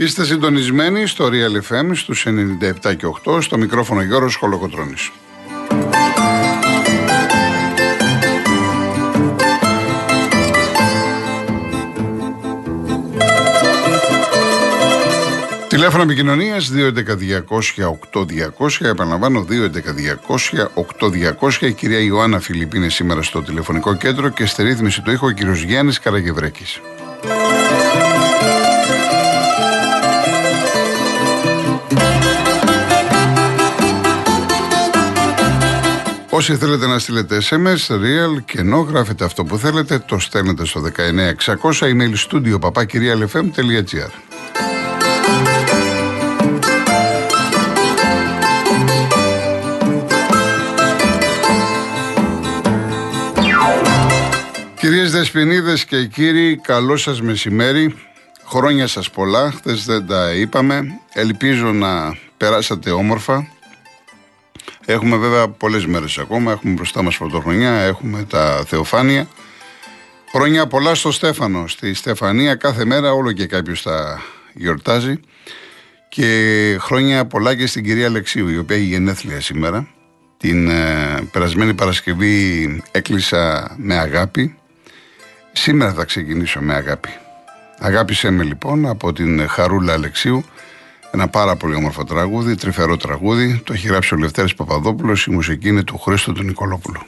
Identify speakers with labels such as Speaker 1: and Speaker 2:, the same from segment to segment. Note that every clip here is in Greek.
Speaker 1: Είστε συντονισμένοι στο Real FM στους 97 και 8 στο μικρόφωνο Γιώργος Χολοκοτρώνης. Τηλέφωνο επικοινωνίας 211-200-8200. Επαναλαμβάνω, 211-200-8200. Η κυρία Ιωάννα Φιλιππίνη είναι σήμερα στο τηλεφωνικό κέντρο και στη ρύθμιση του ήχου ο κύριος Γιάννης Καραγευρέκης. Όσοι θέλετε να στείλετε SMS, real και ενώ γράφετε αυτό που θέλετε, το στέλνετε στο 19600 email studio papakirialfm.gr. Κυρίες Δεσποινίδες και κύριοι, καλό σας μεσημέρι. Χρόνια σας πολλά, χθες δεν τα είπαμε. Ελπίζω να περάσατε όμορφα. Έχουμε βέβαια πολλές μέρες ακόμα, έχουμε μπροστά μας πρωτοχρονιά, έχουμε τα Θεοφάνεια. Χρόνια πολλά στο Στέφανο, στη Στεφανία κάθε μέρα όλο και κάποιος τα γιορτάζει. Και χρόνια πολλά και στην κυρία Αλεξίου, η οποία έχει γενέθλια σήμερα. Την ε, περασμένη Παρασκευή έκλεισα με αγάπη. Σήμερα θα ξεκινήσω με αγάπη. Αγάπησέ με λοιπόν από την Χαρούλα Αλεξίου ένα πάρα πολύ όμορφο τραγούδι, τρυφερό τραγούδι. Το έχει γράψει ο Λευτέρης Παπαδόπουλος, η μουσική είναι του Χρήστο του Νικολόπουλου.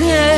Speaker 2: Yeah.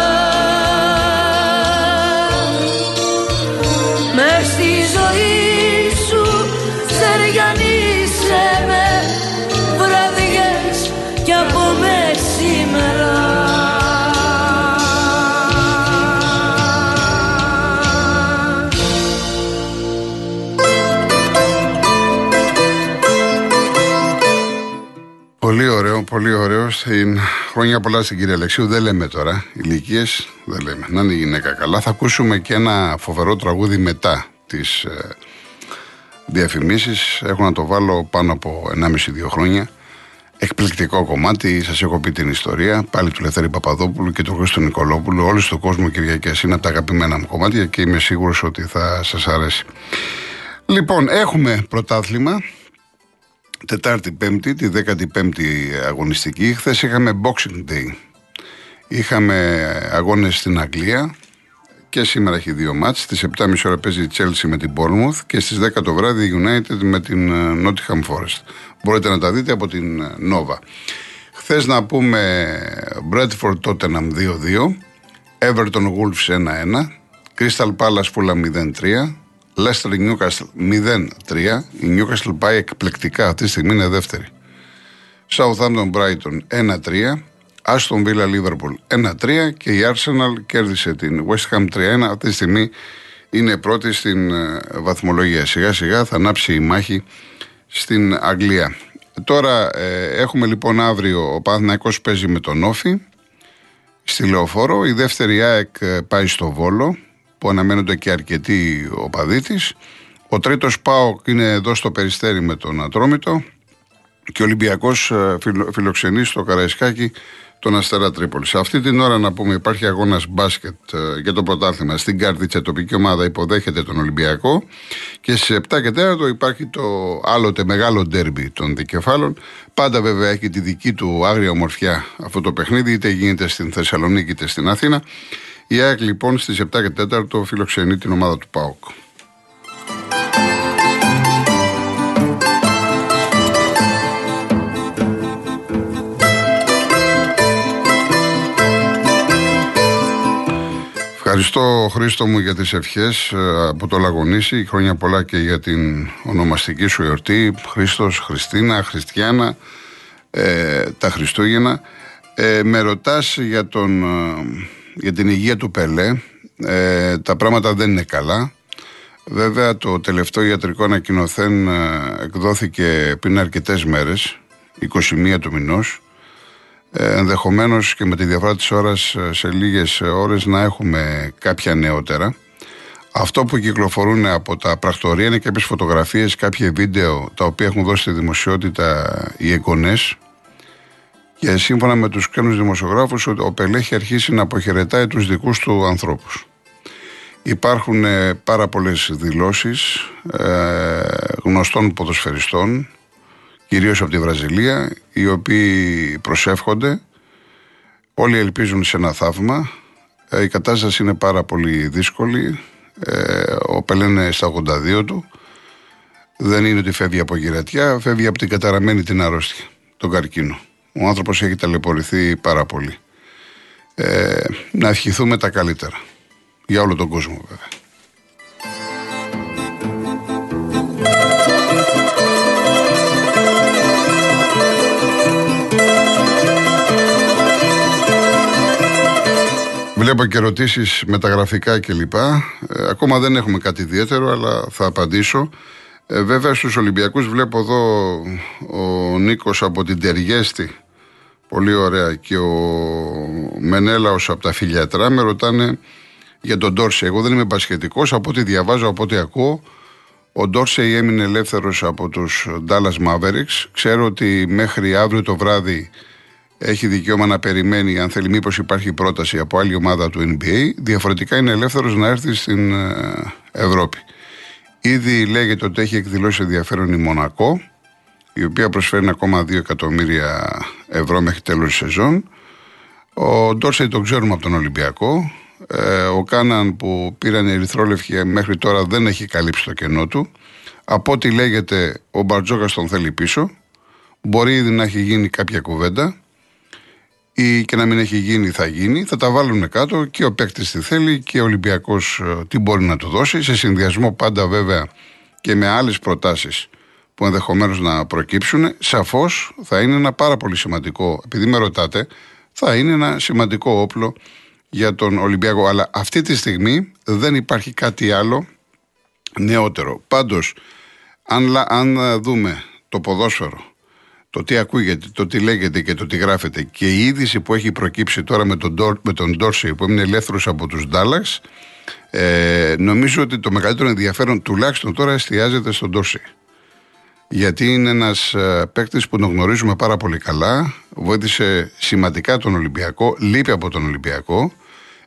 Speaker 1: πολύ ωραίο. Στην χρόνια πολλά στην κυρία Αλεξίου. Δεν λέμε τώρα ηλικίες, δεν λέμε. Να είναι η γυναίκα καλά. Θα ακούσουμε και ένα φοβερό τραγούδι μετά τις ε, διαφημίσεις. Έχω να το βάλω πάνω από 1,5-2 χρόνια. Εκπληκτικό κομμάτι, σας έχω πει την ιστορία. Πάλι του Λεθέρη Παπαδόπουλου και του Χρήστο Νικολόπουλου. Όλοι στον κόσμο Κυριακέ είναι από τα αγαπημένα μου κομμάτια και είμαι σίγουρος ότι θα σας αρέσει. Λοιπόν, έχουμε πρωτάθλημα. Τετάρτη, Πέμπτη, τη 15η αγωνιστική. Χθες είχαμε Boxing Day. Είχαμε αγώνες στην Αγγλία και σήμερα έχει δύο μάτς. Στις 7.30 ώρα παίζει η Chelsea με την Bournemouth και στις 10 το βράδυ η United με την ε, Nottingham Forest. Μπορείτε να τα δείτε από την ε, Nova. Χθες να πούμε Bradford Tottenham 2-2, Everton Wolves 1-1, Crystal Palace Fulham 0-3, Leicester Newcastle 0-3. Η Newcastle πάει εκπληκτικά. Αυτή τη στιγμή είναι δεύτερη. Southampton Brighton 1-3. Aston Villa Liverpool 1-3 και η Arsenal κέρδισε την West Ham 3-1. Αυτή τη στιγμή είναι πρώτη στην ε, βαθμολογία. Σιγά σιγά θα ανάψει η μάχη στην Αγγλία. Τώρα ε, έχουμε λοιπόν αύριο ο Παναθηναϊκός παίζει με τον Όφη στη Λεωφόρο. Η δεύτερη ΑΕΚ ε, πάει στο Βόλο που αναμένονται και αρκετοί οπαδοί τη. Ο τρίτος Πάοκ είναι εδώ στο Περιστέρι με τον Ατρόμητο και ο Ολυμπιακός ε, φιλοξενείς στο Καραϊσκάκι τον Αστέρα Τρίπολης. Σε αυτή την ώρα να πούμε υπάρχει αγώνας μπάσκετ ε, για το πρωτάθλημα στην Κάρδιτσα. Τοπική ομάδα υποδέχεται τον Ολυμπιακό. Και σε 7 και 4 υπάρχει το άλλοτε μεγάλο ντέρμπι των δικεφάλων. Πάντα βέβαια έχει τη δική του άγρια ομορφιά αυτό το παιχνίδι, είτε γίνεται στην Θεσσαλονίκη είτε στην Αθήνα. Η ΑΕΚ λοιπόν στις 7 και 4 φιλοξενεί την ομάδα του ΠΑΟΚ. Ευχαριστώ Χρήστο μου για τις ευχές ε, από το Λαγονίσι. Χρόνια πολλά και για την ονομαστική σου εορτή. Χρήστος, Χριστίνα, Χριστιανά, ε, τα Χριστούγεννα. Ε, με ρωτάς για τον ε, για την υγεία του Πελέ. Ε, τα πράγματα δεν είναι καλά. Βέβαια το τελευταίο ιατρικό ανακοινωθέν ε, εκδόθηκε πριν αρκετές μέρες, 21 του μηνός. Ε, ενδεχομένως και με τη διαφορά της ώρας ε, σε λίγες ώρες να έχουμε κάποια νεότερα. Αυτό που κυκλοφορούν από τα πρακτορία είναι κάποιες φωτογραφίες, κάποια βίντεο τα οποία έχουν δώσει στη δημοσιότητα οι εγγονές και σύμφωνα με τους ξένους δημοσιογράφους ο Πελέ έχει αρχίσει να αποχαιρετάει τους δικούς του ανθρώπους. Υπάρχουν ε, πάρα πολλές δηλώσεις ε, γνωστών ποδοσφαιριστών, κυρίως από τη Βραζιλία, οι οποίοι προσεύχονται, όλοι ελπίζουν σε ένα θαύμα. Ε, η κατάσταση είναι πάρα πολύ δύσκολη. Ε, ο Πελέ είναι στα 82 του. Δεν είναι ότι φεύγει από γυρατιά, φεύγει από την καταραμένη την αρρώστια, τον καρκίνο. Ο άνθρωπος έχει ταλαιπωρηθεί πάρα πολύ. Ε, να ευχηθούμε τα καλύτερα. Για όλο τον κόσμο βέβαια. Βλέπω και ερωτήσεις μεταγραφικά κλπ. Ε, ακόμα δεν έχουμε κάτι ιδιαίτερο, αλλά θα απαντήσω. Ε, βέβαια στους Ολυμπιακούς βλέπω εδώ ο Νίκος από την Τεργέστη πολύ ωραία και ο Μενέλαος από τα Φιλιατρά με ρωτάνε για τον Ντόρσεϊ. Εγώ δεν είμαι πασχετικός, από ό,τι διαβάζω, από ό,τι ακούω ο Ντόρσεϊ έμεινε ελεύθερος από τους Dallas Mavericks. Ξέρω ότι μέχρι αύριο το βράδυ έχει δικαίωμα να περιμένει αν θέλει μήπως υπάρχει πρόταση από άλλη ομάδα του NBA. Διαφορετικά είναι ελεύθερος να έρθει στην ε, Ευρώπη. Ήδη λέγεται ότι έχει εκδηλώσει ενδιαφέρον η Μονακό, η οποία προσφέρει 1,2 εκατομμύρια ευρώ μέχρι τέλος της σεζόν. Ο Ντόρσεϊ τον ξέρουμε από τον Ολυμπιακό. Ε, ο Κάναν που πήραν οι Ερυθρόλευκοι μέχρι τώρα δεν έχει καλύψει το κενό του. Από ό,τι λέγεται, ο Μπαρτζόκας τον θέλει πίσω. Μπορεί ήδη να έχει γίνει κάποια κουβέντα ή και να μην έχει γίνει θα γίνει. Θα τα βάλουν κάτω και ο παίκτης τι θέλει και ο Ολυμπιακός ε, τι μπορεί να του δώσει. Σε συνδυασμό πάντα βέβαια και με άλλες προτάσεις που ενδεχομένως να προκύψουν. Σαφώς θα είναι ένα πάρα πολύ σημαντικό, επειδή με ρωτάτε, θα είναι ένα σημαντικό όπλο για τον Ολυμπιακό. Αλλά αυτή τη στιγμή δεν υπάρχει κάτι άλλο νεότερο. Πάντως, αν, αν δούμε το ποδόσφαιρο το τι ακούγεται, το τι λέγεται και το τι γράφεται και η είδηση που έχει προκύψει τώρα με τον, με τον Ντόρσεϊ που είναι ελεύθερος από τους Ντάλλαξ, ε, νομίζω ότι το μεγαλύτερο ενδιαφέρον τουλάχιστον τώρα εστιάζεται στον Ντόρσεϊ. Γιατί είναι ένας ε, παίκτης που τον γνωρίζουμε πάρα πολύ καλά. Βοήθησε σημαντικά τον Ολυμπιακό, λείπει από τον Ολυμπιακό.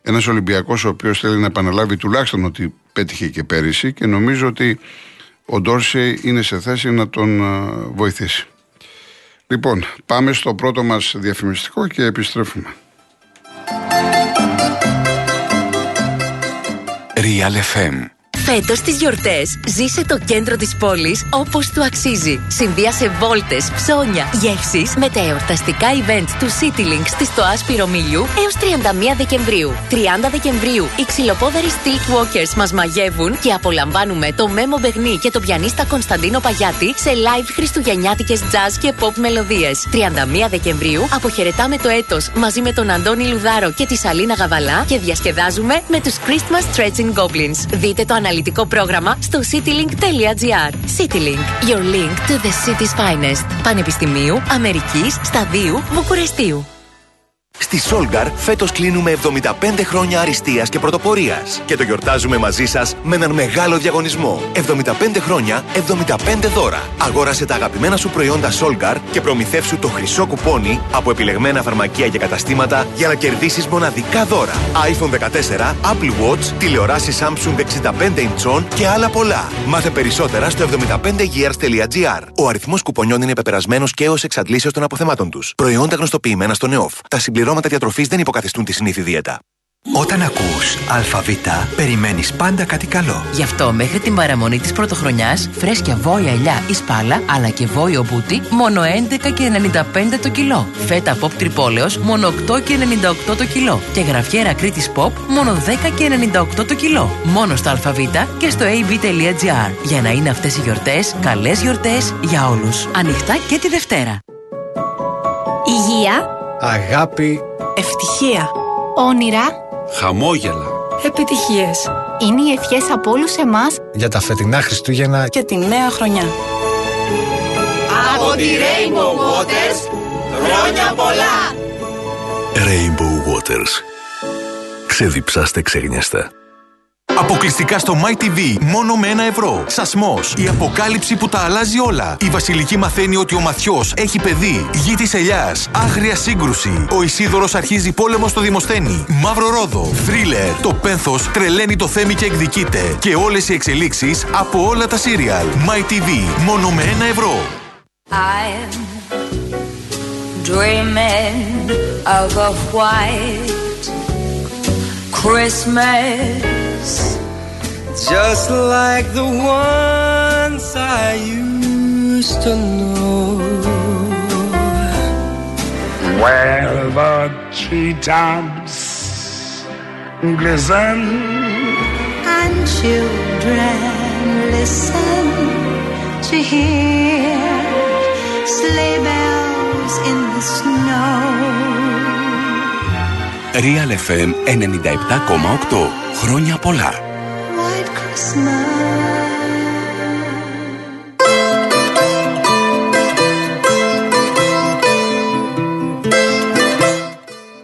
Speaker 1: Ένας Ολυμπιακός ο οποίος θέλει να επαναλάβει τουλάχιστον ότι πέτυχε και πέρυσι και νομίζω ότι ο Ντόρσεϊ είναι σε θέση να τον ε, βοηθήσει. Λοιπόν, πάμε στο πρώτο μας διαφημιστικό και επιστρέφουμε.
Speaker 3: Real FM
Speaker 4: Φέτος τις γιορτές ζήσε το κέντρο της πόλης όπως του αξίζει. Συνδύασε βόλτες, ψώνια, γεύσεις με τα εορταστικά event του CityLink στη στο Άσπυρο Μίλιου έως 31 Δεκεμβρίου. 30 Δεκεμβρίου οι ξυλοπόδαροι Street Walkers μας μαγεύουν και απολαμβάνουμε το Μέμο Μπεγνή και το πιανίστα Κωνσταντίνο Παγιάτη σε live χριστουγεννιάτικες jazz και pop μελωδίες. 31 Δεκεμβρίου αποχαιρετάμε το έτος μαζί με τον Αντώνη Λουδάρο και τη Σαλίνα Γαβαλά και διασκεδάζουμε με τους Christmas Stretching Goblins. Δείτε το αναλυτικό πρόγραμμα στο citylink.gr. Citylink, your link to the city's finest. Πανεπιστημίου Αμερικής Σταδίου Βουκουρεστίου.
Speaker 3: Στη Solgar φέτος κλείνουμε 75 χρόνια αριστείας και πρωτοπορίας και το γιορτάζουμε μαζί σας με έναν μεγάλο διαγωνισμό. 75 χρόνια, 75 δώρα. Αγόρασε τα αγαπημένα σου προϊόντα Solgar και προμηθεύσου το χρυσό κουπόνι από επιλεγμένα φαρμακεία και καταστήματα για να κερδίσεις μοναδικά δώρα. iPhone 14, Apple Watch, τηλεοράσει Samsung 65 inch και άλλα πολλά. Μάθε περισσότερα στο 75years.gr. Ο αριθμός κουπονιών είναι πεπερασμένος και έως εξαντλήσεως των αποθεμάτων τους. Προϊόντα γνωστοποιημένα στο ΝΕΟΦ. Τα συμπληρώματα διατροφής δεν υποκαθιστούν τη συνήθη δίαιτα.
Speaker 5: Όταν ακούς ΑΒ, περιμένεις πάντα κάτι καλό.
Speaker 4: Γι' αυτό μέχρι την παραμονή της πρωτοχρονιάς, φρέσκια βόηα ελιά ή σπάλα, αλλά και βόηο μπούτι, μόνο 11 και 95 το κιλό. Φέτα pop τρυπόλεως, μόνο 8 και 98 το κιλό. Και γραφιέρα κρίτης pop, μόνο 10 και 98 το κιλό. Μόνο στο ΑΒ και στο ab.gr. Για να είναι αυτές οι γιορτές, καλές γιορτές για όλους. Ανοιχτά και τη Δευτέρα.
Speaker 6: Υγεία
Speaker 7: Αγάπη.
Speaker 6: Ευτυχία. Όνειρα.
Speaker 7: Χαμόγελα.
Speaker 6: Επιτυχίες. Είναι οι ευχές από όλους εμάς
Speaker 7: Για τα φετινά Χριστούγεννα
Speaker 6: και τη νέα χρονιά.
Speaker 8: Από τη Rainbow Waters, χρόνια πολλά!
Speaker 3: Rainbow Waters. Ξεδιψάστε ξεγνιαστά. Αποκλειστικά στο MyTV, μόνο με ένα ευρώ. Σασμός. Η αποκάλυψη που τα αλλάζει όλα. Η Βασιλική μαθαίνει ότι ο Μαθιός έχει παιδί. Γη της Ελιάς. Άγρια σύγκρουση. Ο Ισίδωρος αρχίζει πόλεμο στο Δημοσθένη. Μαύρο ρόδο. Θρίλερ. Το πένθος τρελαίνει το θέμη και εκδικείται. Και όλες οι εξελίξεις από όλα τα σύριαλ. MyTV, μόνο με ένα ευρώ.
Speaker 2: I'm dreaming of a white Christmas.
Speaker 9: Just like the ones I used to know.
Speaker 10: Where the treetops glisten
Speaker 2: And children listen to hear sleigh bells in the snow.
Speaker 3: Real FM 97,8. Χρόνια πολλά.
Speaker 2: White Christmas.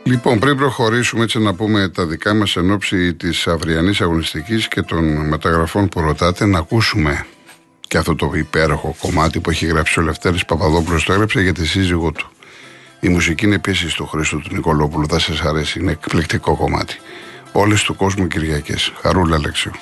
Speaker 1: Λοιπόν, πριν προχωρήσουμε έτσι να πούμε τα δικά μας εν ώψη της αυριανής αγωνιστικής και των μεταγραφών που ρωτάτε, να ακούσουμε και αυτό το υπέροχο κομμάτι που έχει γράψει ο Λευτέρης Παπαδόπουλος, το έγραψε για τη σύζυγό του. Η μουσική είναι επίση του Χρήστο του Νικολόπουλου, θα σας αρέσει, είναι εκπληκτικό κομμάτι. Όλες του κόσμου Κυριακές. Χαρούλα Αλεξίου.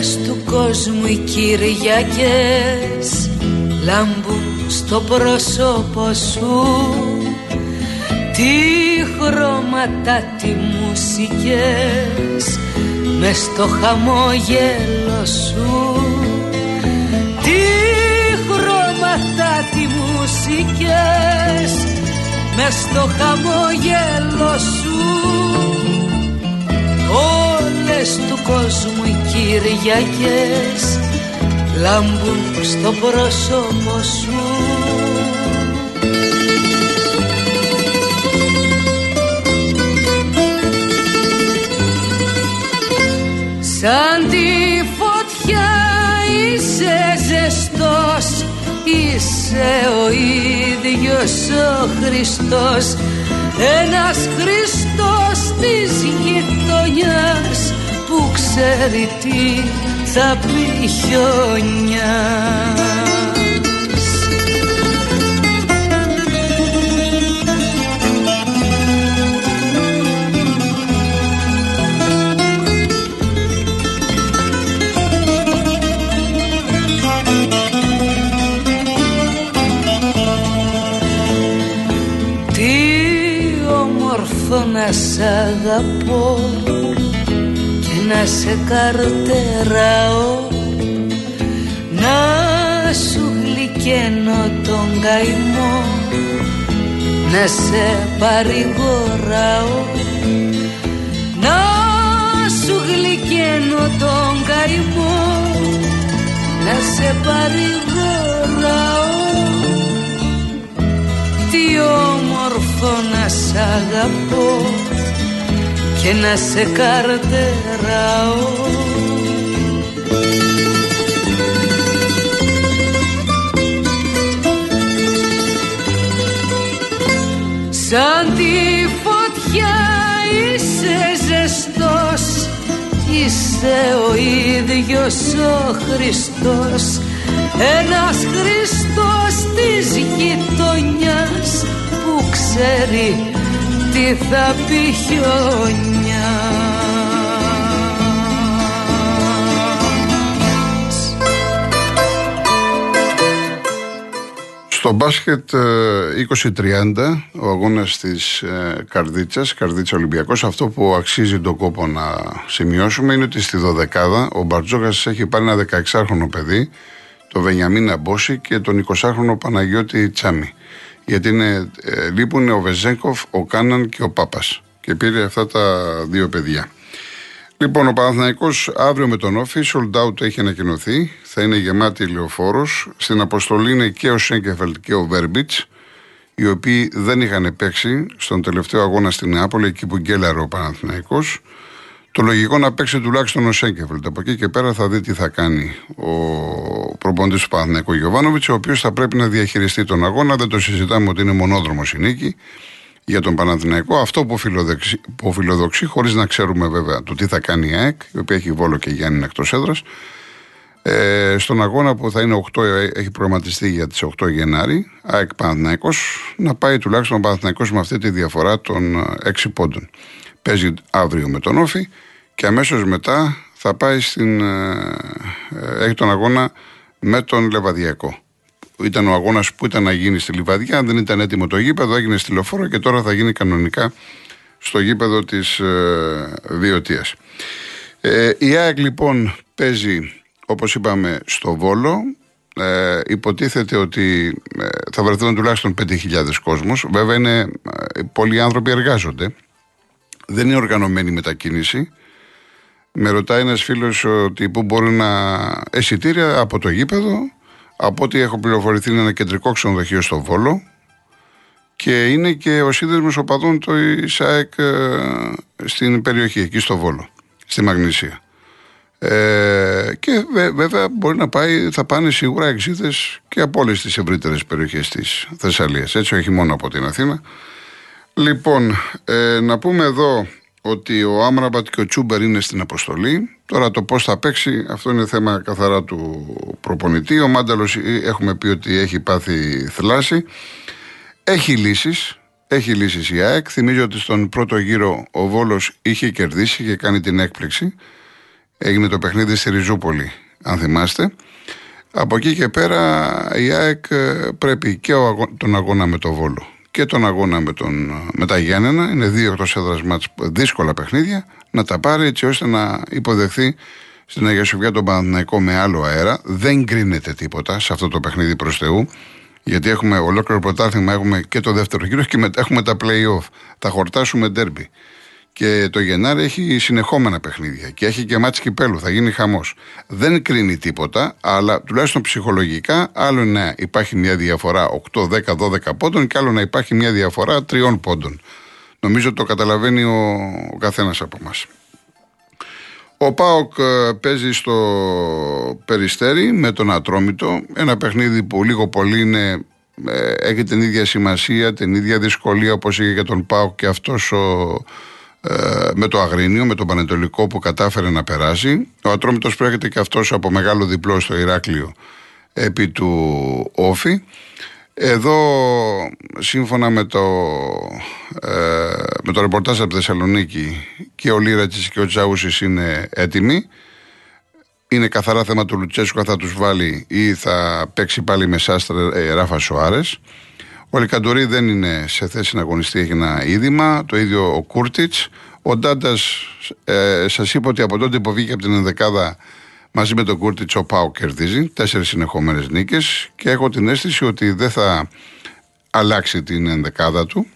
Speaker 2: Όλες του κόσμου οι Κυριακές λάμπουν στο πρόσωπο σου. Τι χρώματα, τι μουσικές μες στο χαμόγελο σου. Τι χρώματα, τι μουσικές μες στο χαμόγελο σου όλες του κόσμου οι Κυριακές λάμπουν στο πρόσωπο σου. Σαν τη φωτιά είσαι ζεστός Είσαι ο ίδιος ο Χριστός Ένας Χριστός της γειτονιάς Που ξέρει τι θα πει χιονιάς να σ' αγαπώ και να σε καρτεράω. Να σου γλυκένω τον καημό να σε παρηγοράω. Να σου γλυκένω τον καημό να σε παρηγοράω. Τι όμορφο να σ' αγαπώ και να σε καρτεράω. Σαν τη φωτιά είσαι ζεστός Είσαι ο ίδιος ο Χριστός. Ένας Χριστός της γειτονιάς Που ξέρει τι θα πει χιόνια.
Speaker 1: Στο μπάσκετ 20-30, ε, ο αγώνας της ε, Καρδίτσας, Καρδίτσα Ολυμπιακός, αυτό που αξίζει τον κόπο να σημειώσουμε είναι ότι στη δωδεκάδα ο Μπαρτζόκας έχει πάρει ένα 16χρονο παιδί, το Βενιαμίνα Μπόση και τον 20χρονο Παναγιώτη Τσάμι γιατί είναι, ε, λείπουν ο Βεζέγκοφ, ο Κάναν και ο Πάπας. Και πήρε αυτά τα δύο παιδιά. Λοιπόν, ο Παναθηναϊκός αύριο με τον Όφη, sold out έχει ανακοινωθεί. Θα είναι γεμάτη λεωφόρος. Στην αποστολή είναι και ο Σέγκεφελτ και ο Βέρμπιτς, οι οποίοι δεν είχαν παίξει στον τελευταίο αγώνα στην Νεάπολη, εκεί που γκέλαρε ο Παναθηναϊκός. Το λογικό να παίξει τουλάχιστον ο Σέγκεφελτ. Από εκεί και πέρα θα δει τι θα κάνει ο προπονητής του Παναθηναϊκού Γιωβάνοβιτς, ο οποίος θα πρέπει να διαχειριστεί τον αγώνα. Δεν το συζητάμε ότι είναι μονόδρομος η νίκη για τον Παναθηναϊκό. Αυτό που φιλοδοξεί, που φιλοδοξεί χωρίς να ξέρουμε βέβαια το τι θα κάνει η ΑΕΚ, η οποία έχει βόλο και Γιάννη εκτός έδρας. Ε, στον αγώνα που θα είναι 8, έχει προγραμματιστεί για τις 8 Γενάρη, ΑΕΚ Παναθηναϊκός, να πάει τουλάχιστον ο Παναθηναϊκός με αυτή τη διαφορά των 6 πόντων. Παίζει αύριο με τον Όφη και αμέσως μετά θα πάει στην. Ε, ε, έχει τον αγώνα με τον Λεβαδιακό. Ήταν ο αγώνας που ήταν να γίνει στη Λιβαδιά, δεν ήταν έτοιμο το γήπεδο, έγινε στη Λεωφόρο και τώρα θα γίνει κανονικά στο γήπεδο της ε, Ε, η ΑΕΚ λοιπόν παίζει, όπως είπαμε, στο Βόλο. Ε, υποτίθεται ότι ε, θα βρεθούν τουλάχιστον 5.000 κόσμος. Βέβαια είναι, ε, πολλοί άνθρωποι εργάζονται. Δεν είναι οργανωμένη μετακίνηση. Με ρωτάει ένας φίλος ότι πού μπορεί να. Εσιτήρια από το γήπεδο. Από ό,τι έχω πληροφορηθεί, είναι ένα κεντρικό ξενοδοχείο στο Βόλο. Και είναι και ο σύνδεσμος οπαδών το ΙΣΑΕΚ ε, στην περιοχή, εκεί στο Βόλο, στη Μαγνησία. Ε, και βέβαια μπορεί να πάει, θα πάνε σίγουρα εξήδε και από όλες τις ευρύτερες περιοχές της Θεσσαλίας. Έτσι, όχι μόνο από την Αθήνα. Λοιπόν, ε, να πούμε εδώ ότι ο Άμραμπατ και ο Τσούμπερ είναι στην αποστολή. Τώρα το πώς θα παίξει, αυτό είναι θέμα καθαρά του προπονητή. Ο Μάνταλος ε, έχουμε πει ότι έχει πάθει θλάση. Έχει λύσεις. Έχει λύσεις η ΑΕΚ. Θυμίζω ότι στον πρώτο γύρο ο Βόλος είχε κερδίσει και κάνει την έκπληξη. Έγινε το παιχνίδι στη Ριζούπολη, αν θυμάστε. Από εκεί και πέρα η ΑΕΚ ε, πρέπει και τον αγώνα με το Βόλο και τον αγώνα με, τον, με τα Γιάννενα. Είναι δύο εκτός έδρας μάτς, δύσκολα παιχνίδια. Να τα πάρει έτσι ώστε να υποδεχθεί στην Αγία Σοφιά τον Παναθηναϊκό με άλλο αέρα. Δεν κρίνεται τίποτα σε αυτό το παιχνίδι προς Θεού. Γιατί έχουμε ολόκληρο πρωτάθλημα, έχουμε και το δεύτερο γύρο και μετά έχουμε τα play-off. Θα χορτάσουμε ντέρμπι. Και το Γενάρη έχει συνεχόμενα παιχνίδια και έχει και μάτς κυπέλου, θα γίνει χαμός. Δεν κρίνει τίποτα, αλλά τουλάχιστον ψυχολογικά άλλο να υπάρχει μια διαφορά 8, 10, 12 πόντων και άλλο να υπάρχει μια διαφορά 3 πόντων. Νομίζω το καταλαβαίνει ο, ο καθένας από εμάς. Ο Πάοκ ε, παίζει στο Περιστέρι με τον Ατρόμητο. Ένα παιχνίδι που λίγο πολύ είναι, ε, έχει την ίδια σημασία, την ίδια δυσκολία όπως είχε για τον Πάοκ και αυτός ο, ε, με το Αγρίνιο, με τον Πανετολικό που κατάφερε να περάσει. Ο Ατρόμητος προέρχεται και αυτός από μεγάλο διπλό στο Ηράκλειο επί του Όφη. Εδώ, σύμφωνα με το, ε, με το ρεπορτάζ από τη Θεσσαλονίκη και ο Λίρατσης και ο Τζάουσης είναι έτοιμοι. Είναι καθαρά θέμα του Λουτσέσκου αν θα τους βάλει ή θα παίξει πάλι με Σάστρα ε, Ράφα Σοάρες. Ο Λικαντορή δεν είναι σε θέση να αγωνιστεί, έχει ένα είδημα. Το ίδιο ο Κούρτιτς. Ο Ντάντας, ε, σας είπα ότι από τότε που βγήκε από την ενδεκάδα μαζί με τον Κούρτιτς, ο Πάο κερδίζει. Τέσσερις συνεχόμενες νίκες και έχω την αίσθηση ότι δεν θα αλλάξει την ενδεκάδα του.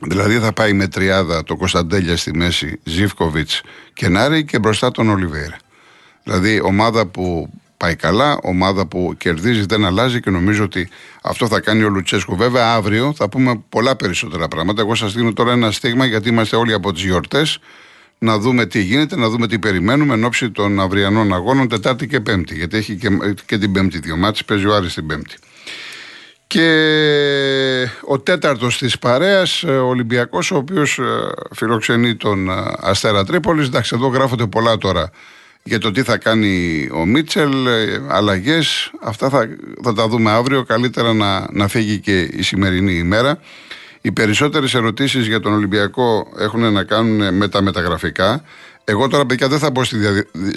Speaker 1: Δηλαδή θα πάει με τριάδα το Κωνσταντέλια στη μέση, Ζήφκοβιτς και Νάρη και μπροστά τον Ολιβέρα. Δηλαδή ομάδα που πάει καλά. Ομάδα που κερδίζει δεν αλλάζει και νομίζω ότι αυτό θα κάνει ο Λουτσέσκου. Βέβαια, αύριο θα πούμε πολλά περισσότερα πράγματα. Εγώ σας δίνω τώρα ένα στίγμα γιατί είμαστε όλοι από τις γιορτές. Να δούμε τι γίνεται, να δούμε τι περιμένουμε εν ώψη των αυριανών αγώνων Τετάρτη και Πέμπτη. Γιατί έχει και, και την Πέμπτη δύο μάτς, παίζει ο Άρης την Πέμπτη. Και ο τέταρτος της παρέας, ο Ολυμπιακός, ο οποίος ε, φιλοξενεί τον ε, Αστέρα Τρίπολης. Εντάξει, εδώ γράφονται πολλά τώρα για το τι θα κάνει ο Μίτσελ, ε, αλλαγές. Αυτά θα, θα τα δούμε αύριο. Καλύτερα να, να φύγει και η σημερινή ημέρα. Οι περισσότερες ερωτήσεις για τον Ολυμπιακό έχουν να κάνουν με τα μεταγραφικά. Εγώ τώρα, παιδιά, δεν θα μπω στη,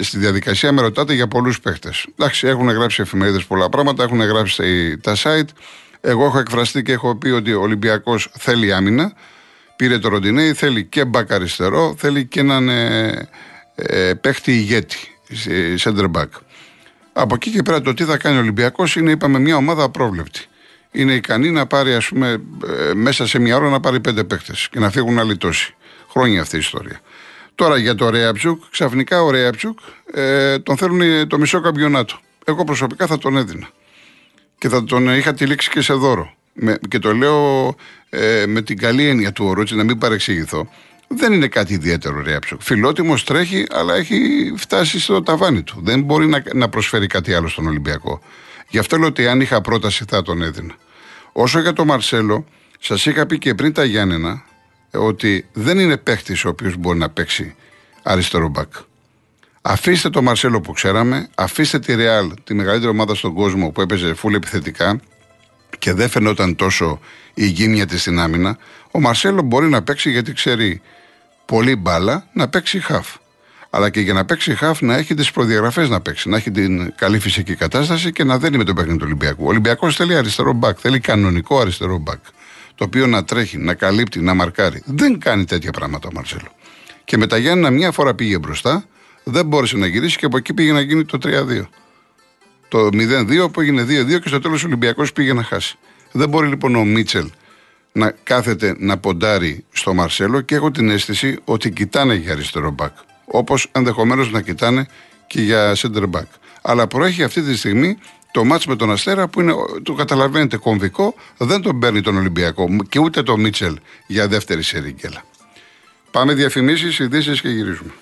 Speaker 1: στη διαδικασία. Με ρωτάτε για πολλούς παίχτες. Εντάξει, έχουν γράψει εφημερίδες πολλά πράγματα, έχουν γράψει τα site. Εγώ έχω εκφραστεί και έχω πει ότι ο Ολυμπιακός θέλει άμυνα. Πήρε το Ροντινέι, θέλει και μπακ αριστερό, θέλει και έναν ε, ε, παίχτη ηγέτη, center back. Από εκεί και πέρα το τι θα κάνει ο Ολυμπιακός είναι, είπαμε, μια ομάδα απρόβλεπτη. Είναι ικανή να πάρει, ας πούμε, ε, μέσα σε μια ώρα να πάρει πέντε παίχτες και να φύγουν άλλοι τόσοι. Χρόνια αυτή η ιστορία. Τώρα για το Ρέαψουκ, ξαφνικά ο Ρέαψουκ ε, τον θέλουν το μισό καμπιονάτο. Εγώ προσωπικά θα τον έδινα. Και θα τον είχα τυλίξει και σε δώρο. Με, και το λέω ε, με την καλή έννοια του όρου, έτσι να μην παρεξηγηθώ δεν είναι κάτι ιδιαίτερο ρέαψο. Φιλότιμος τρέχει, αλλά έχει φτάσει στο ταβάνι του. Δεν μπορεί να, να προσφέρει κάτι άλλο στον Ολυμπιακό. Γι' αυτό λέω ότι αν είχα πρόταση θα τον έδινα. Όσο για τον Μαρσέλο, σας είχα πει και πριν τα Γιάννενα ότι δεν είναι παίχτης ο οποίος μπορεί να παίξει αριστερό μπακ. Αφήστε τον Μαρσέλο που ξέραμε, αφήστε τη Ρεάλ, τη μεγαλύτερη ομάδα στον κόσμο που έπαιζε φούλ επιθετικά και δεν φαινόταν τόσο η γύμνια της στην άμυνα. Ο Μαρσέλο μπορεί να παίξει γιατί ξέρει πολύ μπάλα να παίξει χαφ. Αλλά και για να παίξει χαφ να έχει τις προδιαγραφές να παίξει. Να έχει την καλή φυσική κατάσταση και να δένει με το παιχνίδι του Ολυμπιακού. Ο Ολυμπιακός θέλει αριστερό μπακ. Θέλει κανονικό αριστερό μπακ. Το οποίο να τρέχει, να καλύπτει, να μαρκάρει. Δεν κάνει τέτοια πράγματα ο Μαρσέλο. Και με τα Γιάννα μια φορά πήγε μπροστά, δεν μπόρεσε να γυρίσει και από εκεί πήγε να γίνει το 3-2. Το 0-2 που έγινε 2-2 και στο τέλος ο Ολυμπιακός πήγε να χάσει. Δεν μπορεί λοιπόν ο Μίτσελ να κάθεται να ποντάρει στο Μαρσέλο και έχω την αίσθηση ότι κοιτάνε για αριστερό μπακ. Όπως ενδεχομένως να κοιτάνε και για center back. Αλλά προέχει αυτή τη στιγμή το μάτς με τον Αστέρα που είναι, το καταλαβαίνετε, κομβικό. Δεν τον παίρνει τον Ολυμπιακό και ούτε τον Μίτσελ για δεύτερη σερή Πάμε διαφημίσεις, ειδήσεις και γυρίζουμε.